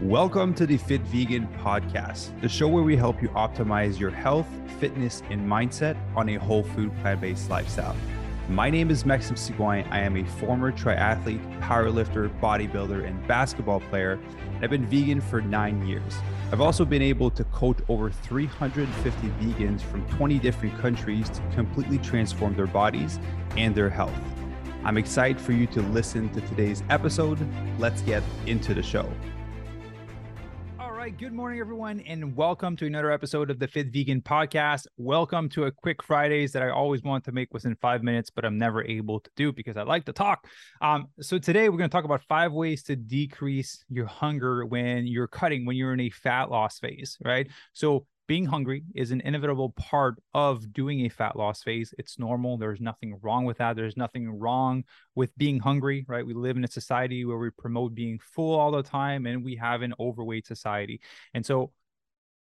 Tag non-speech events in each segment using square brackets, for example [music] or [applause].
Welcome to the Fit Vegan Podcast, the show where we help you optimize your health, fitness, and mindset on a whole food, plant based lifestyle. My name is Maxime Sigouin. I am a former triathlete, powerlifter, bodybuilder, and basketball player. I've been vegan for nine years. I've also been able to coach over 350 vegans from 20 different countries to completely transform their bodies and their health. I'm excited for you to listen to today's episode. Let's get into the show right, good morning, everyone, and welcome to another episode of the Fit Vegan Podcast. Welcome to a quick Fridays that I always want to make within five minutes, but I'm never able to do because I like to talk. Um, so today we're going to talk about five ways to decrease your hunger when you're cutting, when you're in a fat loss phase, right? So being hungry is an inevitable part of doing a fat loss phase. It's normal. There's nothing wrong with that. There's nothing wrong with being hungry, right? We live in a society where we promote being full all the time and we have an overweight society. And so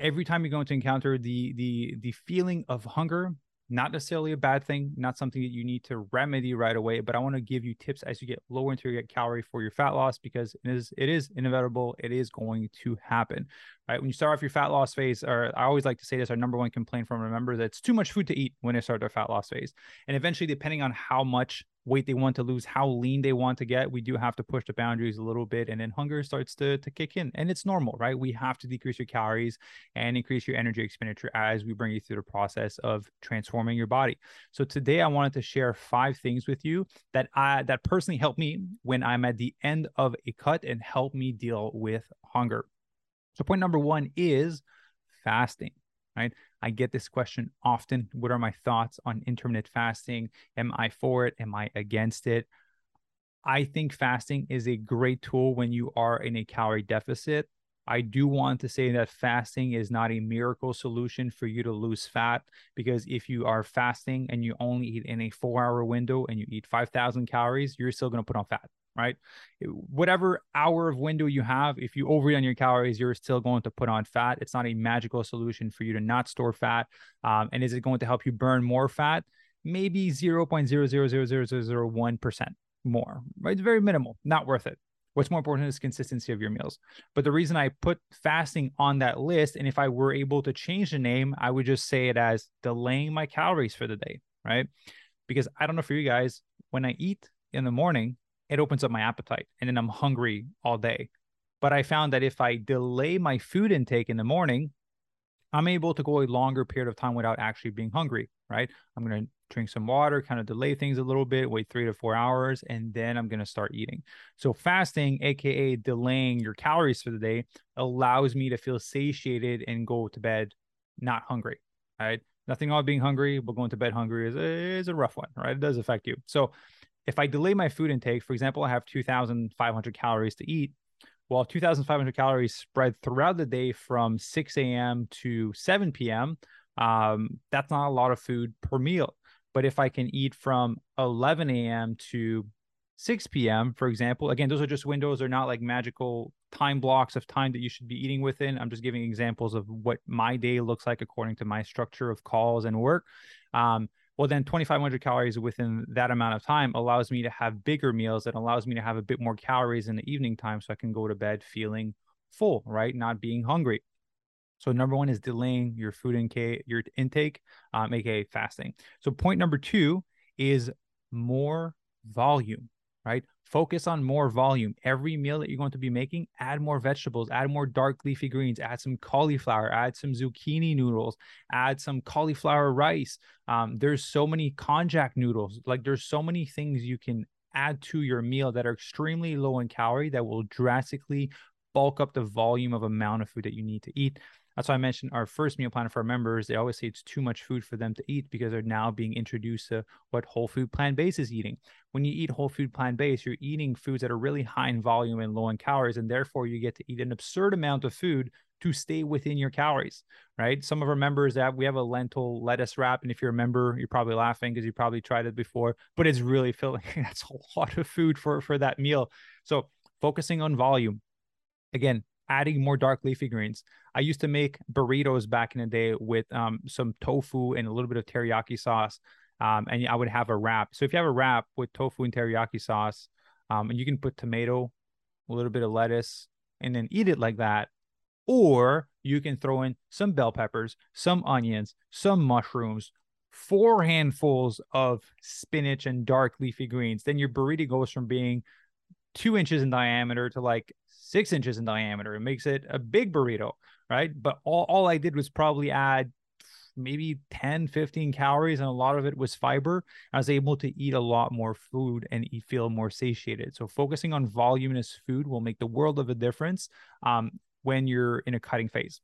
every time you're going to encounter the the the feeling of hunger, not necessarily a bad thing, not something that you need to remedy right away, but I want to give you tips as you get lower into your calorie for your fat loss because it is it is inevitable. It is going to happen. Right. When you start off your fat loss phase, or I always like to say this, our number one complaint from members that it's too much food to eat when they start their fat loss phase. And eventually, depending on how much weight they want to lose, how lean they want to get, we do have to push the boundaries a little bit. And then hunger starts to, to kick in. And it's normal, right? We have to decrease your calories and increase your energy expenditure as we bring you through the process of transforming your body. So today I wanted to share five things with you that I that personally helped me when I'm at the end of a cut and help me deal with hunger. So point number one is fasting right? I get this question often. What are my thoughts on intermittent fasting? Am I for it? Am I against it? I think fasting is a great tool when you are in a calorie deficit. I do want to say that fasting is not a miracle solution for you to lose fat because if you are fasting and you only eat in a four hour window and you eat 5,000 calories, you're still going to put on fat right? Whatever hour of window you have, if you overeat on your calories, you're still going to put on fat. It's not a magical solution for you to not store fat. Um, and is it going to help you burn more fat? Maybe 0.0000001% more, right? It's very minimal, not worth it. What's more important is consistency of your meals. But the reason I put fasting on that list, and if I were able to change the name, I would just say it as delaying my calories for the day, right? Because I don't know for you guys, when I eat in the morning, it opens up my appetite and then I'm hungry all day. But I found that if I delay my food intake in the morning, I'm able to go a longer period of time without actually being hungry, right? I'm going to drink some water, kind of delay things a little bit, wait three to four hours, and then I'm going to start eating. So, fasting, AKA delaying your calories for the day, allows me to feel satiated and go to bed not hungry, right? Nothing about being hungry, but going to bed hungry is a, is a rough one, right? It does affect you. So, if I delay my food intake, for example, I have 2,500 calories to eat. Well, 2,500 calories spread throughout the day from 6 a.m. to 7 p.m. Um, that's not a lot of food per meal. But if I can eat from 11 a.m. to 6 p.m., for example, again, those are just windows. They're not like magical time blocks of time that you should be eating within. I'm just giving examples of what my day looks like according to my structure of calls and work. Um, well then 2500 calories within that amount of time allows me to have bigger meals that allows me to have a bit more calories in the evening time so i can go to bed feeling full right? Not being hungry. So number one is delaying your food intake your intake um, aka fasting. So point number two is more volume right focus on more volume. Every meal that you're going to be making, add more vegetables, add more dark leafy greens, add some cauliflower, add some zucchini noodles, add some cauliflower rice. Um, there's so many konjac noodles. Like there's so many things you can add to your meal that are extremely low in calorie that will drastically bulk up the volume of amount of food that you need to eat. That's why I mentioned our first meal plan for our members. They always say it's too much food for them to eat because they're now being introduced to what whole food plant based is eating. When you eat whole food plant based, you're eating foods that are really high in volume and low in calories, and therefore you get to eat an absurd amount of food to stay within your calories, right? Some of our members that we have a lentil lettuce wrap, and if you're a member, you're probably laughing because you probably tried it before, but it's really filling. [laughs] That's a lot of food for for that meal. So focusing on volume. Again, adding more dark leafy greens. I used to make burritos back in the day with um, some tofu and a little bit of teriyaki sauce. Um, and I would have a wrap. So if you have a wrap with tofu and teriyaki sauce, um, and you can put tomato, a little bit of lettuce, and then eat it like that. Or you can throw in some bell peppers, some onions, some mushrooms, four handfuls of spinach and dark leafy greens. Then your burrito goes from being two inches in diameter to like six inches in diameter. It makes it a big burrito, right? But all, all I did was probably add maybe 10, 15 calories, and a lot of it was fiber. I was able to eat a lot more food and eat, feel more satiated. So focusing on voluminous food will make the world of a difference um, when you're in a cutting phase.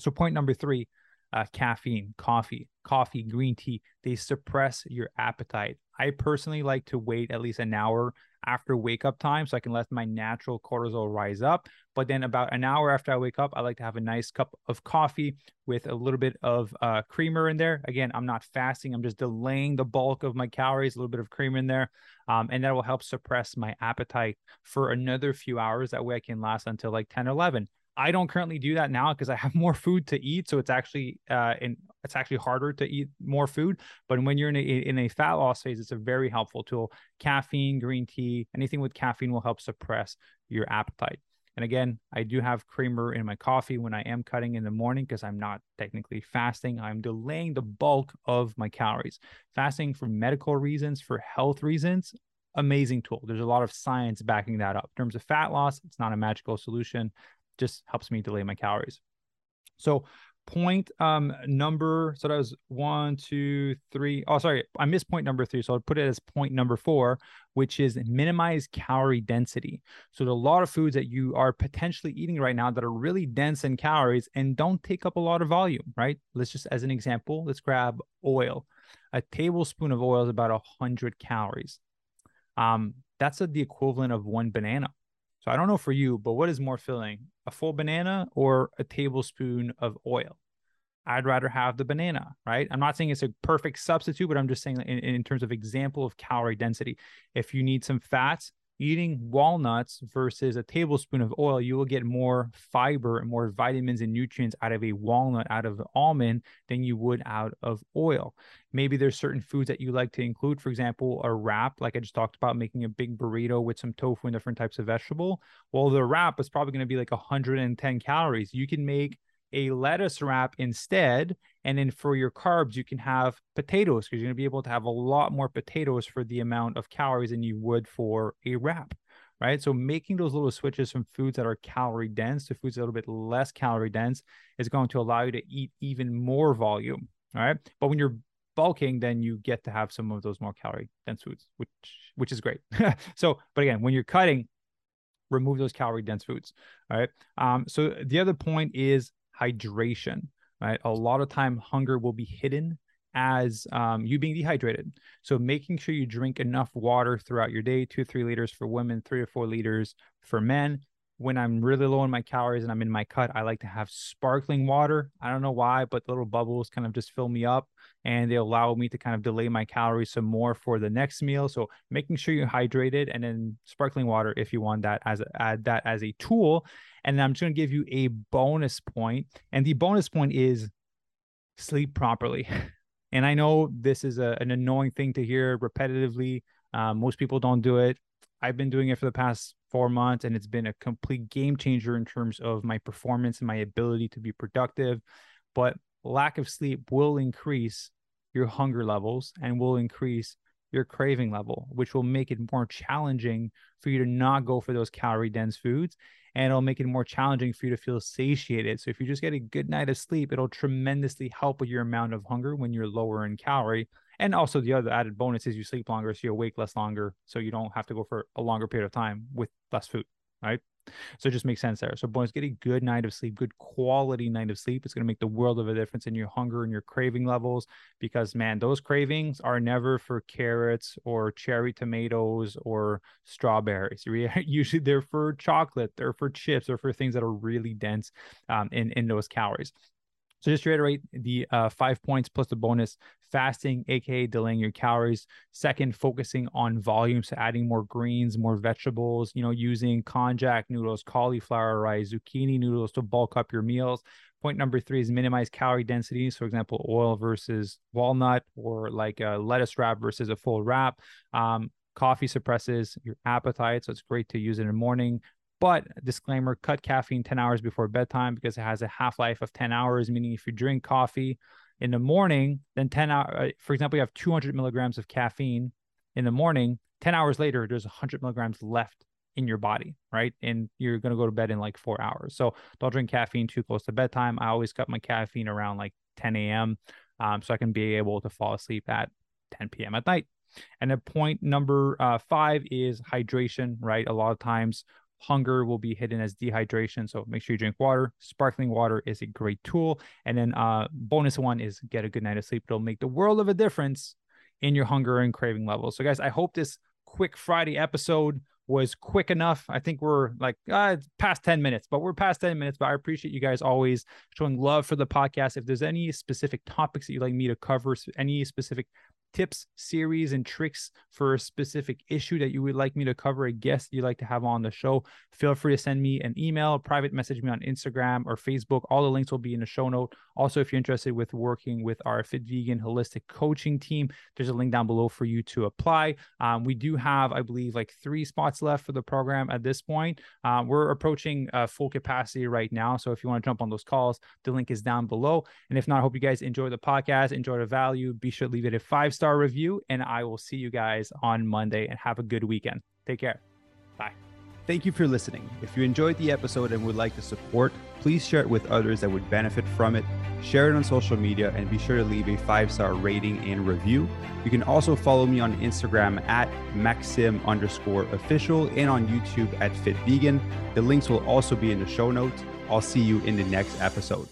So point number three, uh, caffeine, coffee, coffee, green tea, they suppress your appetite. I personally like to wait at least an hour after wake up time so I can let my natural cortisol rise up. But then about an hour after I wake up, I like to have a nice cup of coffee with a little bit of uh, creamer in there. Again, I'm not fasting, I'm just delaying the bulk of my calories, a little bit of cream in there. Um, and that will help suppress my appetite for another few hours. That way I can last until like 10 or 11. I don't currently do that now because I have [laughs] more food to eat, so it's actually uh, it's actually harder to eat more food. But when you're in a in a fat loss phase, it's a very helpful tool. Caffeine, green tea, anything with caffeine will help suppress your appetite. And again, I do have creamer in my coffee when I am cutting in the morning because I'm not technically fasting. I'm delaying the bulk of my calories. Fasting for medical reasons, for health reasons, amazing tool. There's a lot of science backing that up. In terms of fat loss, it's not a magical solution just helps me delay my calories. So point um number so that was one two three oh sorry i missed point number three so i'll put it as point number four which is minimize calorie density. So there's a lot of foods that you are potentially eating right now that are really dense in calories and don't take up a lot of volume right? Let's just as an example let's grab oil. A tablespoon of oil is about 100 calories. Um that's a, the equivalent of one banana so I don't know for you, but what is more filling, a full banana or a tablespoon of oil? I'd rather have the banana, right? I'm not saying it's a perfect substitute, but I'm just saying in, in terms of example of calorie density. If you need some fats, eating walnuts versus a tablespoon of oil, you will get more fiber and more vitamins and nutrients out of a walnut, out of almond, than you would out of oil. Maybe there's certain foods that you like to include. For example, a wrap, like I just talked about, making a big burrito with some tofu and different types of vegetable. Well, the wrap is probably going to be like 110 calories. You can make a lettuce wrap instead. And then for your carbs, you can have potatoes because you're going to be able to have a lot more potatoes for the amount of calories than you would for a wrap. Right. So making those little switches from foods that are calorie dense to foods a little bit less calorie dense is going to allow you to eat even more volume. All right. But when you're bulking, then you get to have some of those more calorie dense foods, which which is great. [laughs] so, but again, when you're cutting, remove those calorie dense foods. All right. Um, so the other point is hydration, right? A lot of time, hunger will be hidden as um, you being dehydrated. So making sure you drink enough water throughout your day, two, three liters for women, three or four liters for men when I'm really low on my calories and I'm in my cut, I like to have sparkling water. I don't know why, but the little bubbles kind of just fill me up and they allow me to kind of delay my calories some more for the next meal. So making sure you're hydrated and then sparkling water if you want that as add that as a tool. And I'm just going to give you a bonus point, and the bonus point is sleep properly. [laughs] And I know this is a, an annoying thing to hear repetitively. Um, most people don't do it. I've been doing it for the past four months, and it's been a complete game changer in terms of my performance and my ability to be productive. But lack of sleep will increase your hunger levels and will increase your craving level, which will make it more challenging for you to not go for those calorie dense foods. And it'll make it more challenging for you to feel satiated. So if you just get a good night of sleep, it'll tremendously help with your amount of hunger when you're lower in calorie. And also the other added bonus is you sleep longer, so you awake less longer, so you don't have to go for a longer period of time with less food, right? So it just makes sense there. So boys, get a good night of sleep, good quality night of sleep. It's going to make the world of a difference in your hunger and your craving levels because man, those cravings are never for carrots or cherry tomatoes or strawberries. [laughs] Usually they're for chocolate, they're for chips, or for things that are really dense um, in, in those calories. So just to reiterate the uh, five points plus the bonus fasting, aka delaying your calories. Second, focusing on volume, so adding more greens, more vegetables. You know, using konjac noodles, cauliflower rice, zucchini noodles to bulk up your meals. Point number three is minimize calorie density. So, for example, oil versus walnut, or like a lettuce wrap versus a full wrap. Um, coffee suppresses your appetite, so it's great to use it in the morning But disclaimer cut caffeine 10 hours before bedtime because it has a half life of 10 hours, meaning if you drink coffee in the morning, then 10 hours, uh, for example, you have 200 milligrams of caffeine in the morning. 10 hours later, there's 100 milligrams left in your body, right? And you're going to go to bed in like four hours. So don't drink caffeine too close to bedtime. I always cut my caffeine around like 10 a.m. Um, so I can be able to fall asleep at 10 p.m. at night. And then point number uh, five is hydration, right? A lot of times hunger will be hidden as dehydration. So make sure you drink water. Sparkling water is a great tool. And then uh, bonus one is get a good night of sleep. It'll make the world of a difference in your hunger and craving levels. So guys, I hope this quick Friday episode was quick enough. I think we're like uh, past 10 minutes, but we're past 10 minutes. But I appreciate you guys always showing love for the podcast. If there's any specific topics that you'd like me to cover, any specific tips, series, and tricks for a specific issue that you would like me to cover, a guest you'd like to have on the show, feel free to send me an email, private message me on Instagram or Facebook. All the links will be in the show note. Also, if you're interested with working with our Fit Vegan Holistic Coaching team, there's a link down below for you to apply. Um, we do have, I believe, like three spots left for the program at this point. Um, we're approaching uh, full capacity right now. So if you want to jump on those calls, the link is down below. And if not, I hope you guys enjoy the podcast, enjoy the value. Be sure to leave it a five star star review, and I will see you guys on Monday and have a good weekend. Take care. Bye. Thank you for listening. If you enjoyed the episode and would like to support, please share it with others that would benefit from it. Share it on social media and be sure to leave a five star rating and review. You can also follow me on Instagram at Maxim underscore official and on YouTube at Fit Vegan. The links will also be in the show notes. I'll see you in the next episode.